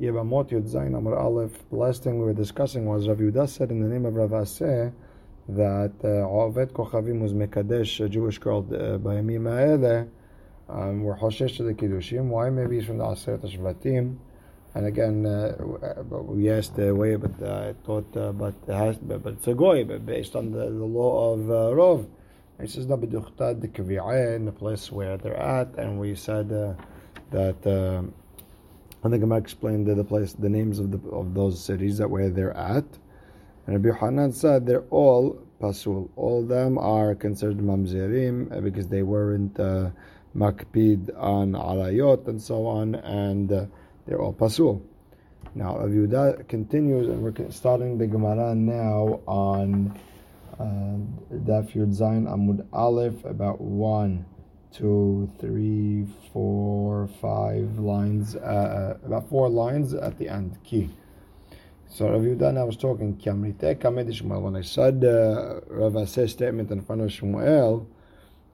Yevamot Yud Zayin Aleph. The last thing we were discussing was Rav Yudah said in the name of Rav Assi that uh, Ovet Kochavim was Mekadesh, a Jewish girl, uh, by Yamim Ha'eleh, um, were Hoshesh to the Kiddushim. Why? Maybe he's from the Aseret Shvatim. And again, uh, we asked the way, but uh, I thought, uh, but, it has, but, but it's a goy, but based on the, the law of uh, Rov. He says, no, in the place where they're at, and we said uh, that, uh, I think Gemara explained the, the place, the names of the of those cities that where they're at. And Rabbi Hanan said they're all pasul. All of them are considered mamzerim uh, because they weren't uh, makpid on alayot and so on, and uh, they're all pasul. Now, Aviuda continues, and we're starting the Gemara now on Daf Yud Zayin Amud Aleph, about one, two, three, four, five lines, uh, uh, about four lines at the end. Key. So Rav Yudan, I was talking, when I said uh, Rav Assi's statement in front of Shmuel,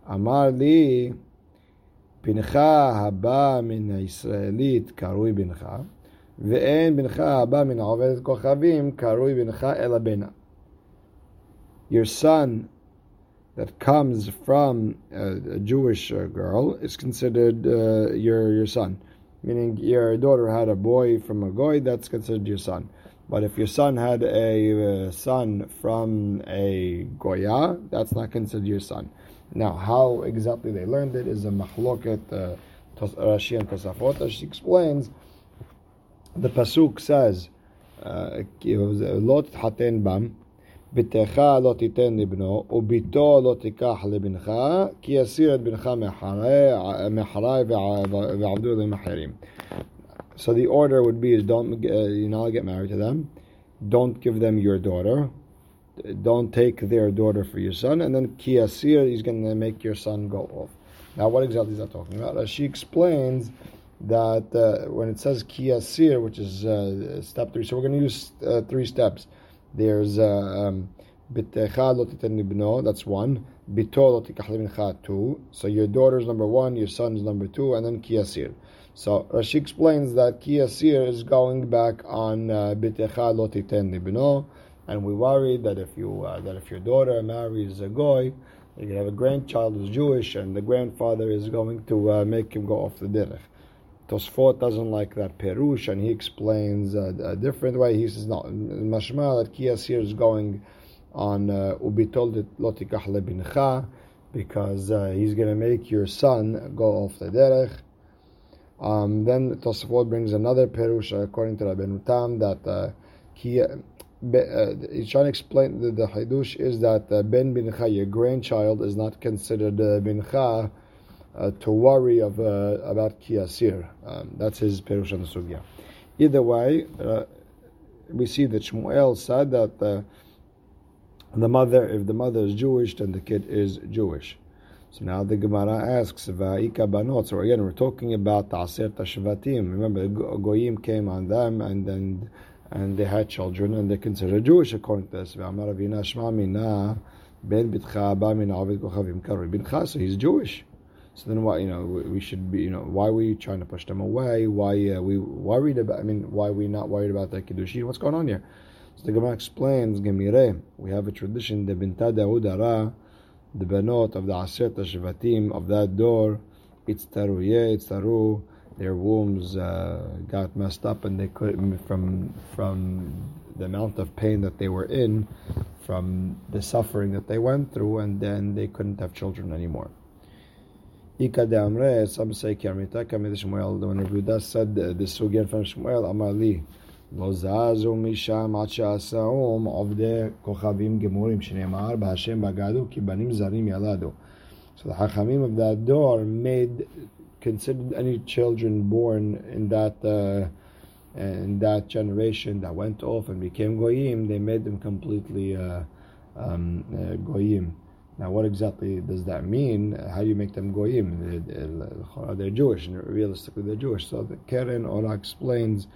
Amar li, Pincha haba mina israelit karui bincha, ve'en bincha haba mina ha'ovedet kochavim karui bincha elabena. Your son that comes from a, a Jewish uh, girl is considered uh, your your son. Meaning your daughter had a boy from a goy, that's considered your son. But if your son had a uh, son from a goya, that's not considered your son. Now, how exactly they learned it is a mahloket uh, Rashi and Tosafot. She explains the pasuk says, uh, "Lot haten bam." ביתך לא תיתן לבנו, וביתו לא תיקח לבנך, כי יסיר את בנך מאחרי ועבדו אליהם אחרים. So the order would be is don't uh, you not get married to them, don't give them your daughter, don't take their daughter for your son, and then kiyasir, he's going to make your son go off. Now, what exactly is that talking about? She explains that uh, when it says kiyasir, which is uh, step three, so we're going to use uh, three steps. There's uh, um, That's one. Bito Two. So your daughter is number one, your son is number two, and then kiasir. So Rashi explains that kiasir is going back on uh, bittecha lo and we worry that if you uh, that if your daughter marries a goy, you can have a grandchild who's Jewish, and the grandfather is going to uh, make him go off the derech. Tosfot doesn't like that perush, and he explains uh, a different way. He says, no, mashma that Kiyasir is going on uh, ubitol lotikach lebincha, because uh, he's going to make your son go off the derech. Um, then Tosfot brings another perush according to Rabbeinu Tam that uh, he, uh, he's trying to explain that the hadush is that uh, ben bincha, your grandchild, is not considered uh, bincha uh, to worry of, uh, about Kiyasir. Um, that's his Perush on the Sugya. Either way, uh, we see that Shmuel said that uh, the mother, if the mother is Jewish, then the kid is Jewish. So now the Gemara asks, Va'ika banot. So again, we're talking about Ta'asir Tashvatim. Remember, Goyim came on them and then and they had children and they considered Jewish according to this. So he's Jewish. So then, why you know we should be you know why are we trying to push them away? Why uh, we worried about? I mean, why are we not worried about the kiddushin? What's going on here? So the Gemara explains, Gemire, we have a tradition, the Binta Daudara, the Benot of the Aseret Shvatim of that door, it's taruye, it's taru, their wombs uh, got messed up and they couldn't, from, from the amount of pain that they were in, from the suffering that they went through, and then they couldn't have children anymore. Ika de Amre, some say Kermita, Kamid Shmuel, when Rebuda said this again from Shmuel, Amali, לא זזו משם עד שעשאום עובדי כוכבים גמורים, שנאמר בהשם בגדו כי בנים זרים ילדו. So the Hachamim of that door made, considered any children born in that uh, in that generation that went off and became goyim, they made them completely uh, um, uh, goyim. Now, what exactly does that mean? How do you make them goyim? They're, they're Jewish, and realistically they're Jewish. So the Keren Ora explains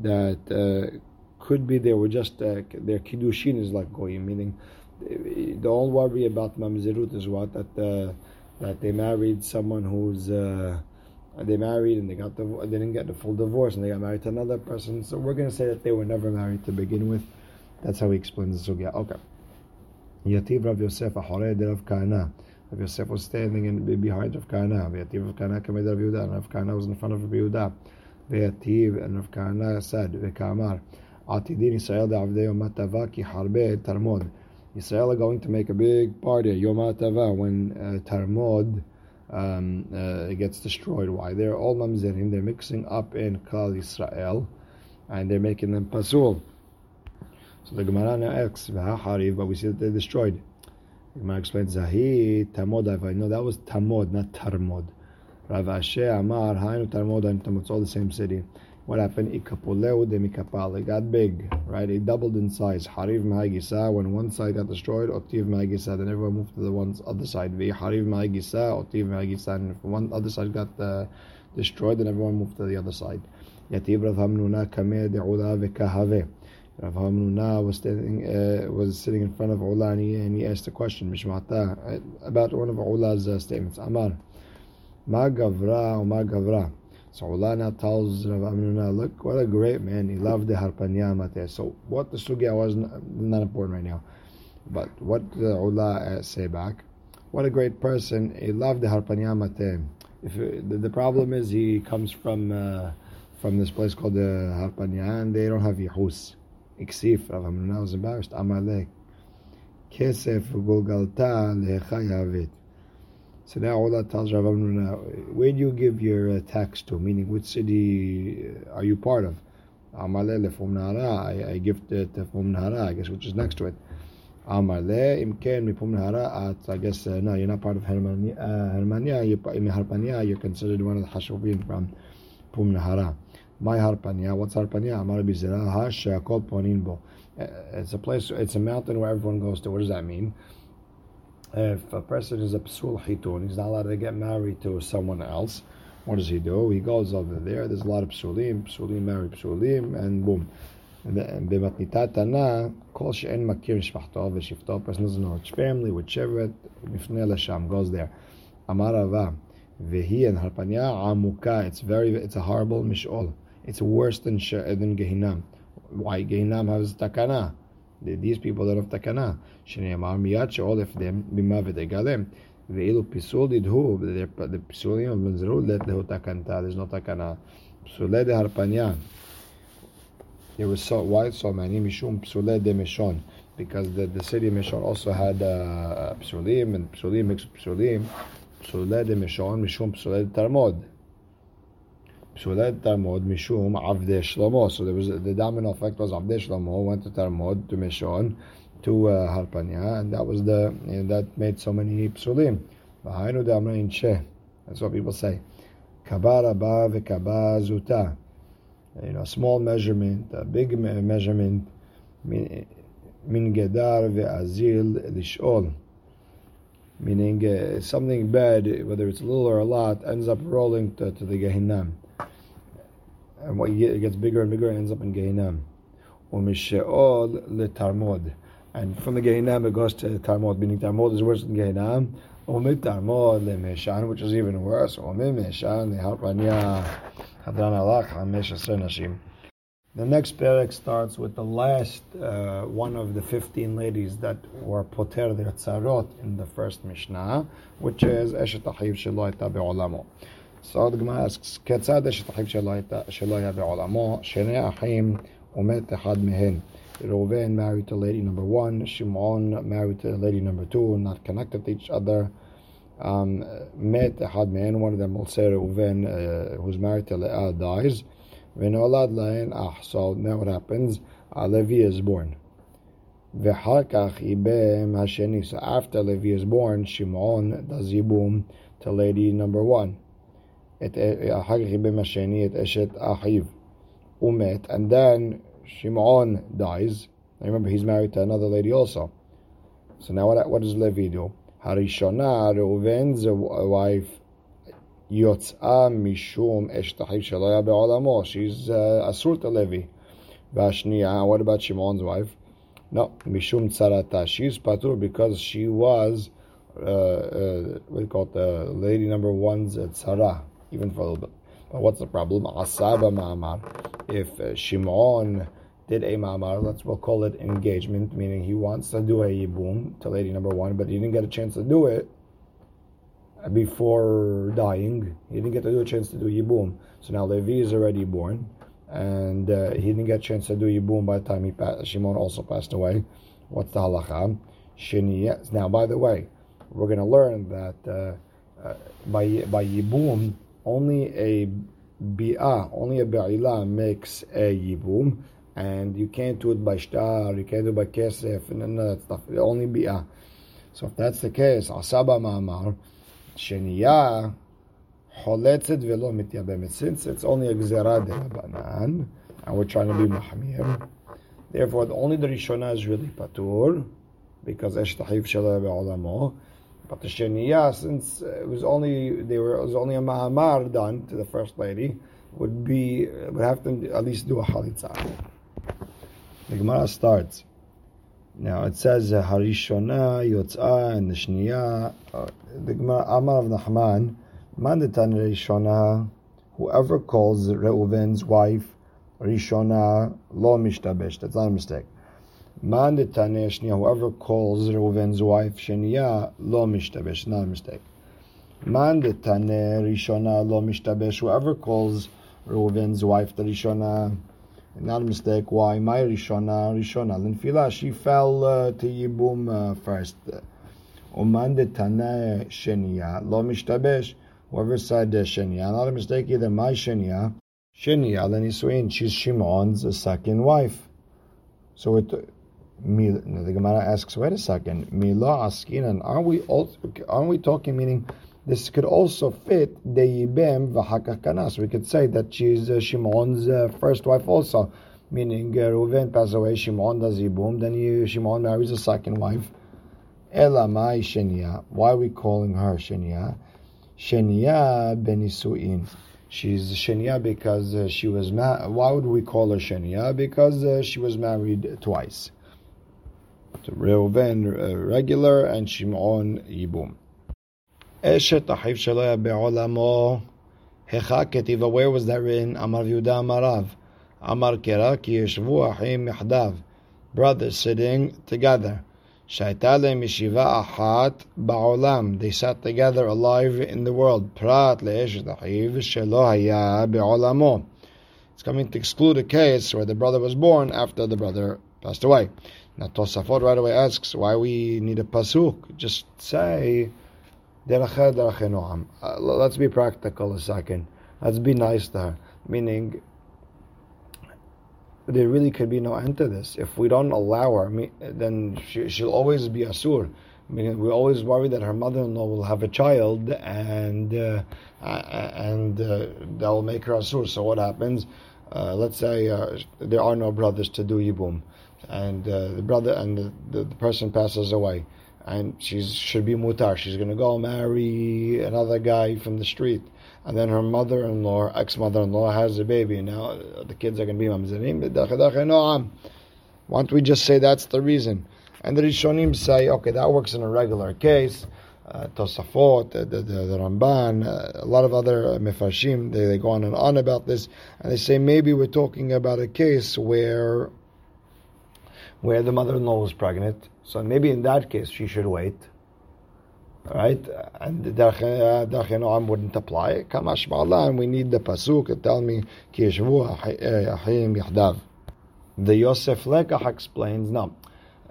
that uh, could be they were just uh, their kiddushin is like goyim, meaning don't worry about mamzerut is what that uh, that they married someone who's uh, they married and they got the they didn't get the full divorce and they got married to another person. So we're going to say that they were never married to begin with. That's how he explains the sugya. Okay. Yativ Rav Yosef Ahored Rav Kana. Rav Yosef was standing in behind Rav Kana. Yativ Rav Kana came Rav Yehuda. Rav Kana was in front of Rav Yehuda. Yativ and Rav Kana said, "Vekamar, Atidin Yisrael de'avdei Yom Tava ki harbe tarmod." Israel are going to make a big party Yom Tava when uh, Tarmod um, uh, gets destroyed. Why? They're all mamzerim. They're mixing up in Klal Israel, and they're making them pasul. So the Gemara now asks, "Hariv," but we see that they're destroyed. The Gemara explains, "Zahi tamod." I know that was tamod, not tarmod. Rav Ashi Amar, Hainu Tarmod and Tamod, it's all the same city. What happened? Ikapuleu de mikapal. It got big, right? It doubled in size. Hariv Mahagisa, when one side got destroyed, Otiv Mahagisa, then everyone moved to the one other side. Vi Hariv Mahagisa, Otiv Mahagisa, and if one other side got uh, destroyed, then everyone moved to the other side. Yativ Rav Hamnuna Kameh Vekahave. Rav Hamnuna was standing, uh, was sitting in front of Ulani and he asked a question, Mishmata, uh, about one of Ula's uh, statements. Amar, Ma Gavra Ma Gavra. So Ulana tells Rav Amnuna, look, what a great man. He loved the harpanya mate. So what the sugya was not, not important right now. But what the Ula say back, what a great person. He loved the harpanya mate. If it, the, the, problem is he comes from uh, from this place called the harpanya and they don't have yihus. Iksif, Rav Amnuna was embarrassed. Amalek. Kesef gulgalta lehechayavit. So now Allah tells Rav Amnuna, where do you give your uh, tax to? Meaning, which city are you part of? Amalele from Nahara. I, I give to Fum Nahara, I guess, which is next to it. Amale imken mipum Nahara. I guess uh, no, you're not part of Hermania. Uh, Hermania, you're, you're considered one of the Hashuvim from Pum Nahara. My Harpania, what's Harpania? Amar Bizera Hash Kol Poninbo. Uh, it's a place. It's a mountain where everyone goes to. What does that mean? if a person is a psul hitun, he's not allowed to get married to someone else. What does he do? He goes over there. There's a lot of psulim, psulim marry psulim, and boom. במתניתת תנא, כל שאין מכיר משפחתו ושבטו, a person doesn't know his family, with שבט, מפנה לשם, goes there. אמר רבה, והיא in הרפניה עמוקה, it's very, it's a horrible משאול. it's worse than than Gehinam. Why Gehinam has takana? These people don't have takana. Shneimar miyat she'olef dem bima v'degalem. Ve'ilu pisul didhu. The pisulim of Benzerud let the takanta. There's no takana. Psule de harpanya. There was so why so many mishum pisule de mishon because the, the city of Mishon also had uh, psulim and psulim mixed psulim. So de mishon mishum pisule de tarmod. Mishum Avde Shlomo. So there was the domino effect was Avde Shlomo went to Talmud to Mishon to uh, Harpanya, and that was the that made so many psulim. That's what people say. Kabara ba v'kaba zuta. You know, a small measurement, a big measurement. Min gedar ve'azil lishol. Meaning uh, something bad, whether it's little or a lot, ends up rolling to, to the Gehinnom and what it gets bigger and bigger, ends up in Gehinnom. Umisheol letarmod, and from the Gehinnom it goes to Tarmod, meaning Tarmod is worse than. Umit Tarmod lemeshan, which is even worse. Umim meshan leharpanya hadran alach hamesh nashim. The next parak starts with the last uh, one of the 15 ladies that were poter their tzarot in the first Mishnah, which is Eshet Ahiv Shelo Be'olamo. So the Gemara asks, כיצד אשת אחיו שלא היה בעולמו, שני אחים ומת אחד מהן. Reuven married to lady number one, Shimon married to lady number two, not connected to each other. Um, met אחד מהן, one of them will say Reuven, uh, who's married to Leah, dies. ונולד להן אח. So now what happens? Uh, Levi is born. ואחר כך ייבם השני. So after Levi is born, Shimon does ייבום to lady number one. אחר כך ייבם השני את אשת אחיו. Umet, and then Shimon dies. Remember, he's married to another lady also. So now what, what does Levi do? Harishona, Reuven's wife, Yotz'a Mishum Eshtahiv Shaloya Be'olamo. She's uh, Asur to Levi. Vashniya, what about Shimon's wife? No, Mishum Tzarata. She's Patur because she was, uh, uh, what do you call it, the lady number one's Tzara even for a little bit. But what's the problem? Asaba ma'amar. If uh, Shimon did a ma'amar, let's we'll call it engagement, meaning he wants to do a yibum to lady number one, but he didn't get a chance to do it before dying. He didn't get to do a chance to do yibum. So now Levi is already born, and uh, he didn't get a chance to do yibum by the time he passed. Shimon also passed away. What's the halacha? Sheni. Now, by the way, we're going to learn that uh, uh, by by yibum only a bi'ah, only a ba'ila makes a yibum, and you can't do it by shtar, you can't do it by kesef, and none of that stuff. Only bi'ah. So if that's the case, asaba ma'amar, sheniya, choletzet velo mityabemet. Since it's only a gzera de and we're trying to be mahmir, therefore only the rishonah is really patur, because esh tahif shala be'olamo, but the Sheniya, since it was only they were was only a Mahamar done to the first lady, would be would have to at least do a Halitza. The Gemara starts. Now it says Harishona, Yotzah, and the Shniya. Uh, the Gemara Amar of Nahman, Mandatan Rishona, whoever calls Reuven's wife Rishona lo mishtabesh. That's not a mistake. Whoever calls Reuven's wife Shenia lo mishtabesh, not a mistake. Man Rishona lo mishtabesh, whoever calls Reuven's wife the Rishona, not a mistake. Why? My Rishona, Rishona, Linfila, she fell uh, to Yibum uh, first. Uman Shenia lo mishtabesh, whoever said uh, Shenia, not a mistake either. My Shenia, Shenia, Lenisuin, she's Shimon's second wife. So it the Gemara asks, wait a second, Mila askinan, aren't we aren't we talking meaning this could also fit Deyibem v'hakakanas. We could say that she's uh, Shimon's uh, first wife also, meaning uh, Reuven passes away, Shimon does Yibum, then you, Shimon marries a second wife. Elamai Shenia. Why are we calling her Shenia? Shenia benisuin. She's Shenia because uh, she was married. Why would we call her Shenia? Because uh, she was married twice to Reuven uh, regular and Shimon Yibum. Eshet Ahiv Shalaya Be'olamo Hecha Ketiva, where was that written? Amar Yuda Amarav. Amar Kera Ki Yeshvu Ahim Yahdav. Brothers sitting together. Shaita lehem yeshiva achat ba'olam. They sat together alive in the world. Prat ahiv shelo haya be'olamo. It's coming to exclude a case where the brother was born after the brother passed away. Now Tosafot right away asks why we need a pasuk. Just say. Uh, let's be practical a second. Let's be nice to her. Meaning, there really could be no end to this. If we don't allow her, then she, will always be asur. Meaning, we always worry that her mother-in-law will have a child and uh, and uh, they'll make her asur. So what happens? Uh, let's say uh, there are no brothers to do yibum and uh, the brother and the, the, the, person passes away, and she should be mutar. She's going to go marry another guy from the street, and then her mother-in-law, ex-mother-in-law, has a baby. Now the kids are going to be mamzerim. Why don't we just say that's the reason? And the Rishonim say, okay, that works in a regular case. Uh, Tosafot, the, the, the, Ramban, uh, a lot of other uh, Mefarshim, they, they go on and on about this, and they say maybe we're talking about a case where where the mother-in-law was pregnant. So maybe in that case she should wait. Right? And the Darche uh, wouldn't apply. Kamash and we need the Pasuk to tell me, eh, Yahdav. The Yosef Lekach explains, no.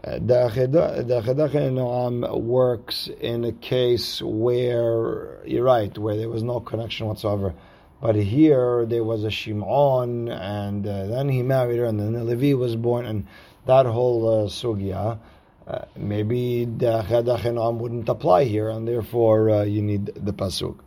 Uh, the Noam works in a case where, you're right, where there was no connection whatsoever. But here there was a Shimon, and uh, then he married her, and then the Levi was born, and that whole uh, sugya, uh, maybe the chedach wouldn't apply here, and therefore uh, you need the pasuk.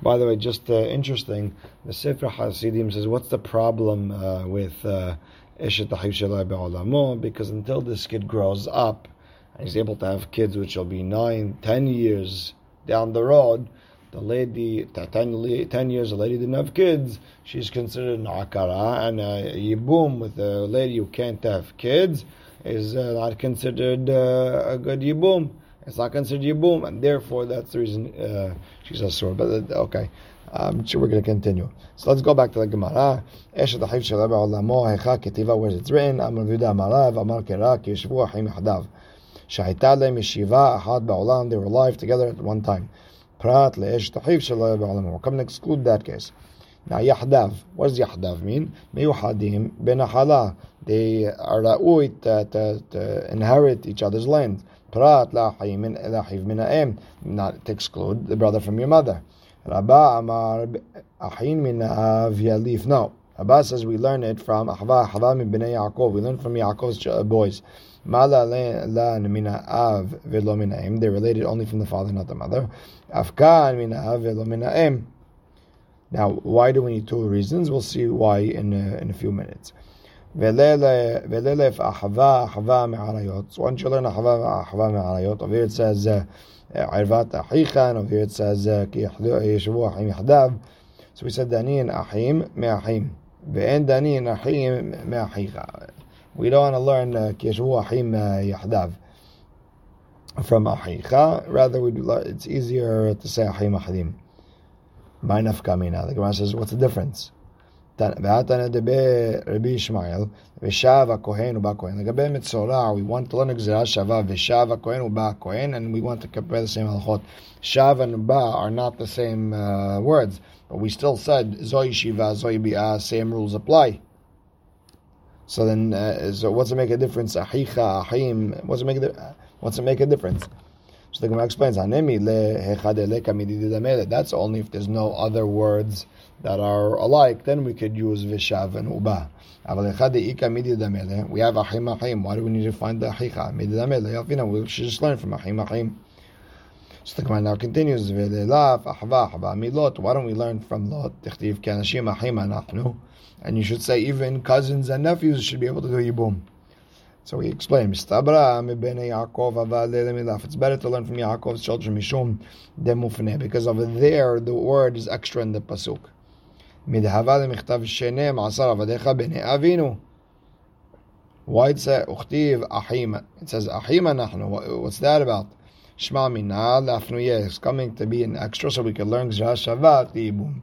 By the way, just uh, interesting, the Sefer Hasidim says, what's the problem uh, with uh, Eshet uh, Because until this kid grows up, and he's able to have kids which will be nine, ten years down the road, the lady, 10, 10 years, the lady didn't have kids, she's considered an akara, and a yibum with a lady who can't have kids is uh, not considered uh, a good yibum. It's not considered yibum, and therefore that's the reason uh, she's a sword. But uh, okay, Um, so we're going to continue. So let's go back to the Gemara. Eshet achiv shalaba olamo hecha ketiva where it's written. Amar amar kerak yeshvu achim ahad ba'olam. They were alive together at one time. Le'eshet achiv shalaba olamo. We're coming to exclude that case. Now yahdav. What does yahdav mean? Meyuhadim benahala. They are ra'uit to, to, uh, to inherit each other's land. Prat la'achiv min Not to exclude the brother from your mother. Rabba Amar Ahin min Yalif. No. Abba says we learn it from Ahva, Ahva min Bnei Yaakov. We learn from Yaakov's uh, boys. Mala la mina av velo mina They're related only from the father, not the mother. Afkan mina av velo mina Now, why do we need two reasons? We'll see why in a, in a few minutes. וללף אחווה אחווה מעריות. So once you learn אחווה אחווה מעריות, over here it says uh, ערבת אחיך, over here it says כי ישבו אחים יחדיו. So we said דנין אחים מאחים, ואין דנין אחים מאחיך. We don't want to learn כי ישבו אחים יחדיו from אחיך, rather we do, it's easier to say אחים אחדים. מה נפקא מינה? The Gemara says, what's the difference? והתנא דבי ישמעאל, ושב הכהן ובא הכהן. לגבי מצורע, we want to learn גזירה שווה, ושב הכהן ובא הכהן, and we want to compare the same הלכות. שב and בא are not the same uh, words, but we still said, זוהי שיבה, זוהי ביאה, same rules apply. So then, uh, so what's it make a difference? Ahicha, ahim, what's it make a, What's it make a difference? So the Gemara explains, That's only if there's no other words that are alike, then we could use vishav and uba. We have ahim ahim. Why do we need to find the ahicha? We should just learn from ahim ahim. So the Gemara now continues. Why don't we learn from lot? And you should say even cousins and nephews should be able to do yibum. So he explains, Tabra mibene Yaakov avad It's better to learn from Yaakov's children mishum demufne because over there the word is extra in the pasuk. Midhava lemichtav shenem asar avinu. Why it says uchtiv ahima? It says ahima nachnu. What's that about? Shema mina lafnuyeh. It's coming to be an extra so we can learn gzah shavat Ibum.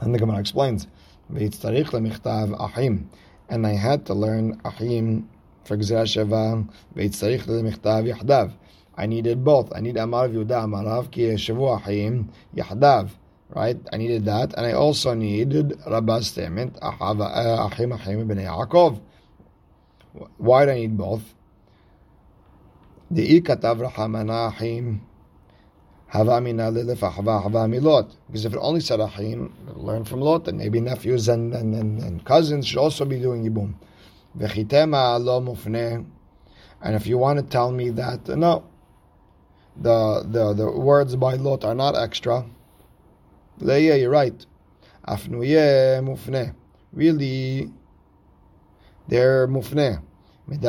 And the Gemara explains, "Veitzarich lemichtav ahim and I had to learn Achim for Shavam Veitzarich Michtav Yahdav. I needed both. I need Amar Yudah Amarav Ki Shavu Achim Yahdav. Right? I needed that, and I also needed Rabbah's statement uh, Achim Achim Ben Yaakov. Why do I need both? The Ikatav Rahamana Achim. Hava mina lilif ahva hava milot. Because if it only said Achim, learn from Lot, and maybe nephews and, and, and, and cousins should also be doing Yibum. Mufne. And if you want to tell me that, uh, no, the, the, the words by Lot are not extra, Leah, you're right. Afnuye mufne. Really, they're mufne. Really,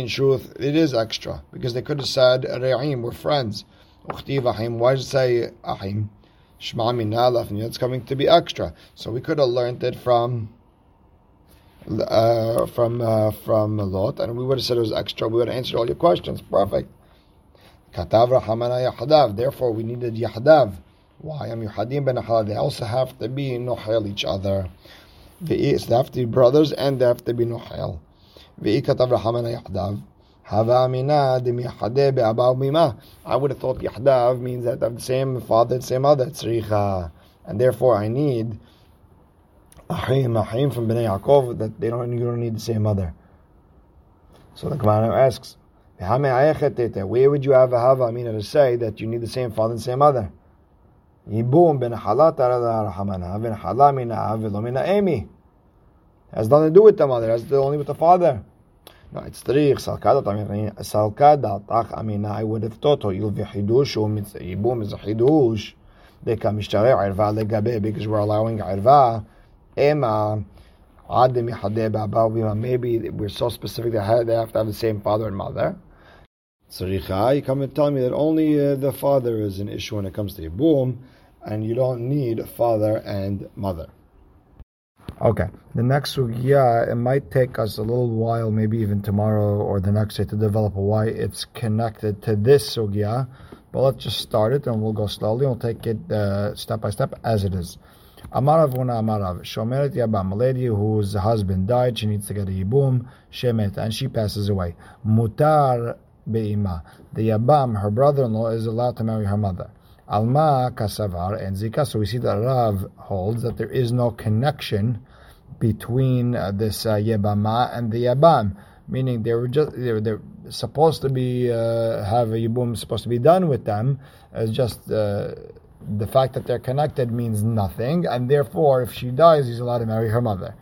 in truth, it is extra because they could have said re'im, we're friends. Why did it say ahim? Minalaf, it's coming to be extra. So we could have learned it from uh, from uh, from Lot, and we would have said it was extra. We would have answered all your questions. Perfect. Katav. Therefore, we needed Yahdav. Why? Am Yuhadim ben They also have to be Nohel each other. Have to be brothers and have be Nohel. Ve'i Katav Rahamana Yahdav. Hava Amina Demiyahade Be'abaw Mima. I would have thought Yahdav means that have the same father, the same mother, Tzricha. And therefore, I need Ahim, Ahim from Bnei Yaakov, that they don't, you don't need the same mother. So the Gemara asks, where would you have a hava amina to say that you need the same father and same mother? Yibum ben halat rahamana ben halamina vilomina emi. Has nothing to do with the mother. Has to do only with the father. No, it's tariq salkada tach amina. I would have thought oh, you'll be hidush oh, yibum is a hidush. They come mishtare irva legabe because we're allowing irva. Ema maybe we're so specific that they have to have the same father and mother. Tzaricha, you come and tell me that only uh, the father is an issue when it comes to Yibum, and you don't need father and mother. Okay, the next sugya, it might take us a little while, maybe even tomorrow or the next day, to develop why it's connected to this sugya, But let's just start it and we'll go slowly. We'll take it uh, step by step as it is. Amarav una Amarav. Shomeret Yabam, a lady whose husband died, she needs to get a Yibum, Shemet, and she passes away. Mutar Be'ima. The Yabam, her brother in law, is allowed to marry her mother. Alma Kasavar and Zika. So we see that Rav holds that there is no connection between uh, this uh, Yebama and the Yabam, meaning they were just they were, they're supposed to be uh, have a Yibum supposed to be done with them. It's just uh, the fact that they're connected means nothing, and therefore, if she dies, he's allowed to marry her mother.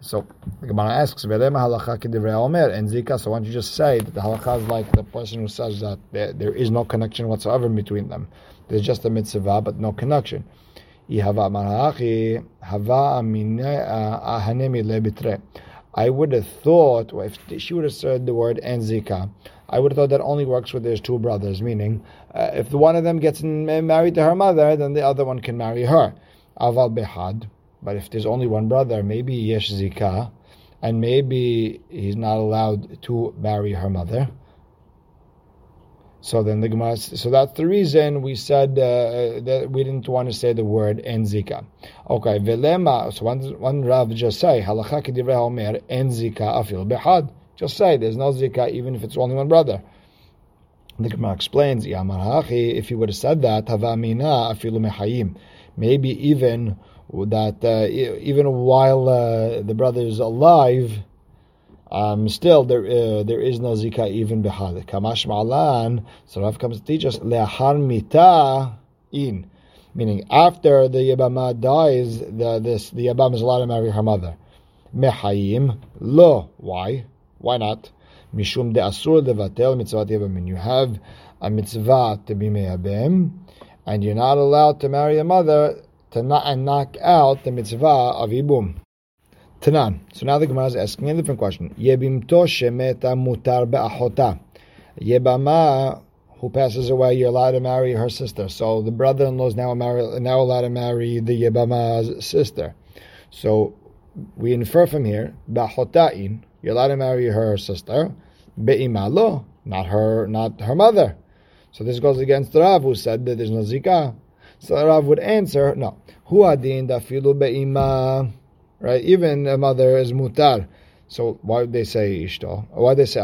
So the Gemara asks, and Zika. So why don't you just say that the halacha is like the person who says that there, there is no connection whatsoever between them. There's just a mitzvah, but no connection. I would have thought, if she would have said the word enzika, I would have thought that only works with there's two brothers, meaning uh, if one of them gets married to her mother, then the other one can marry her. Aval behad. But if there's only one brother, maybe yesh zika, and maybe he's not allowed to marry her mother. So then the Gemara, so that's the reason we said uh, that we didn't want to say the word enzika. Okay, velema. So one one Rav just say halacha kedivrei omer enzika afil behad. Just say there's no zika even if it's only one brother. The Gemara explains, if you would have said that, havamina afilu. Maybe even that uh, even while uh, the brother is alive, um, still there uh, there is no zika even behad. Kamash ma'alan. So Rav comes to teach us le'achar mita in, meaning after the yabama dies, the this the yabam is allowed to marry her mother. Mehayim lo. Why? Why not? Mishum de asur levatel mitzvat yabam. You have a mitzvah to be meyabem, and you're not allowed to marry a mother to not and knock out the mitzvah of ibum. Tanan. So now the Gemara is asking a different question. Yebimto shemeta mutar be'achota. Yebama, who passes away, you're allowed to marry her sister. So the brother-in-law is now, now allowed to marry the Yebama's sister. So we infer from here, ba'chotain, you're allowed to marry her sister. Be'imalo, not her, not her mother. So this goes against the Rav who said that there's no zikah. So the Rav would answer, no. Hu adin dafilu be'ima right? Even a mother is mutar. So why would they say ishto? Why they say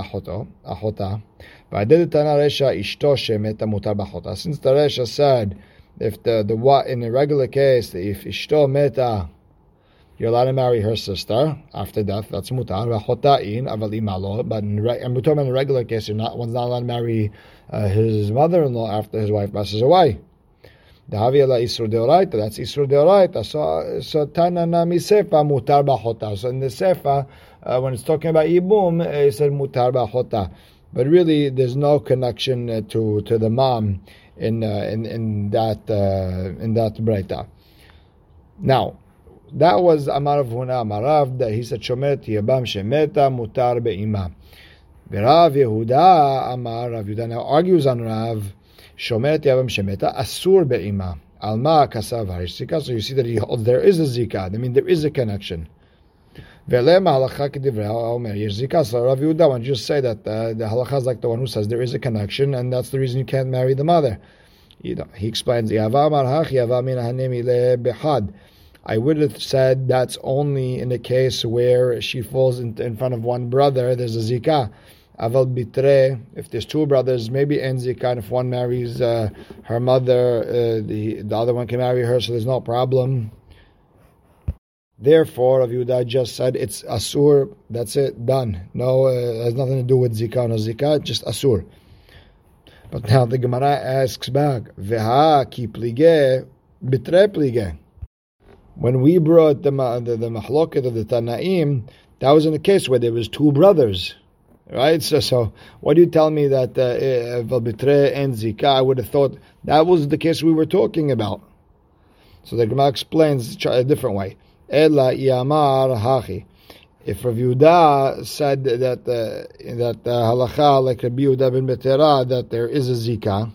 mutar b'achota. Since the Resha said if the the what in a regular case if ishto meta you're allowed to marry her sister after death. That's mutar. in aval imalo. But in, in a regular case, you're not one's not allowed to marry uh, his mother-in-law after his wife passes away. Dahavia isur deoraita. That's isur deoraita. So so tanana misefa mutar b'achota. So in the sefa, uh, when it's talking about ibum, it said mutar b'achota. But really, there's no connection uh, to to the mom in uh, in in that uh, in that breita. Now, that was Amarav Huna Amarav that he said Shomer Yabam Shemeta Mutar Be'ima. Rav Yehuda Amar Rav Yehuda now argues on Rav Shomeret Yavam Shemeta, Asur Be'ima. Alma Kasav Harishika. So you see that he, there is a Zika. I mean, there is a connection. Velema halacha kedivrei omer yesh zika. So Rav Yehuda, why just say that uh, the halacha is like the one who says there is a connection, and that's the reason you can't marry the mother. You know, he explains. I would have said that's only in the case where she falls in, in front of one brother. There's a zika. Aval bitre, if there's two brothers, maybe enzika, and if one marries uh, her mother, uh, the, the other one can marry her, so there's no problem. Therefore, Rav Yehuda just said it's asur. That's it, done. No, uh, has nothing to do with zika no zika, just asur. But now the Gemara asks back, veha ki plige bitre plige. When we brought the the, the mahloket of the Tanaim, that was in a case where there was two brothers. Right? So, so what do you tell me that Valbitre uh, and Zika? I would have thought that was the case we were talking about. So the Gemara explains a different way. Ela Yamar Hachi. If Rav Yehuda said that uh, that uh, halacha like Rabbi Yehuda ben Betera that there is a zika,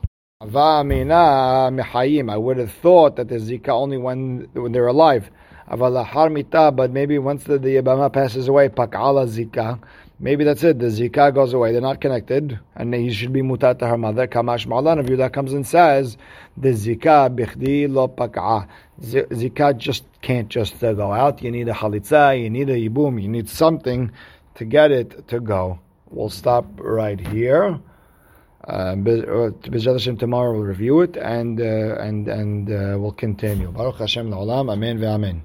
I would have thought that there's zika only when when they're alive. But maybe once the, the Yabama passes away, pak'ala zika, Maybe that's it. The zikah goes away. They're not connected, and he should be mutat to her mother. Kamash ma'alan. If Yudah comes and says the zikah bichdi lo pak'ah. Zikah just can't just uh, go out. You need a halitza. You need a yibum. You need something to get it to go. We'll stop right here. Uh, uh tomorrow we'll review it and uh, and and uh, we'll continue. Baruch Hashem la'olam. Amen ve'amen.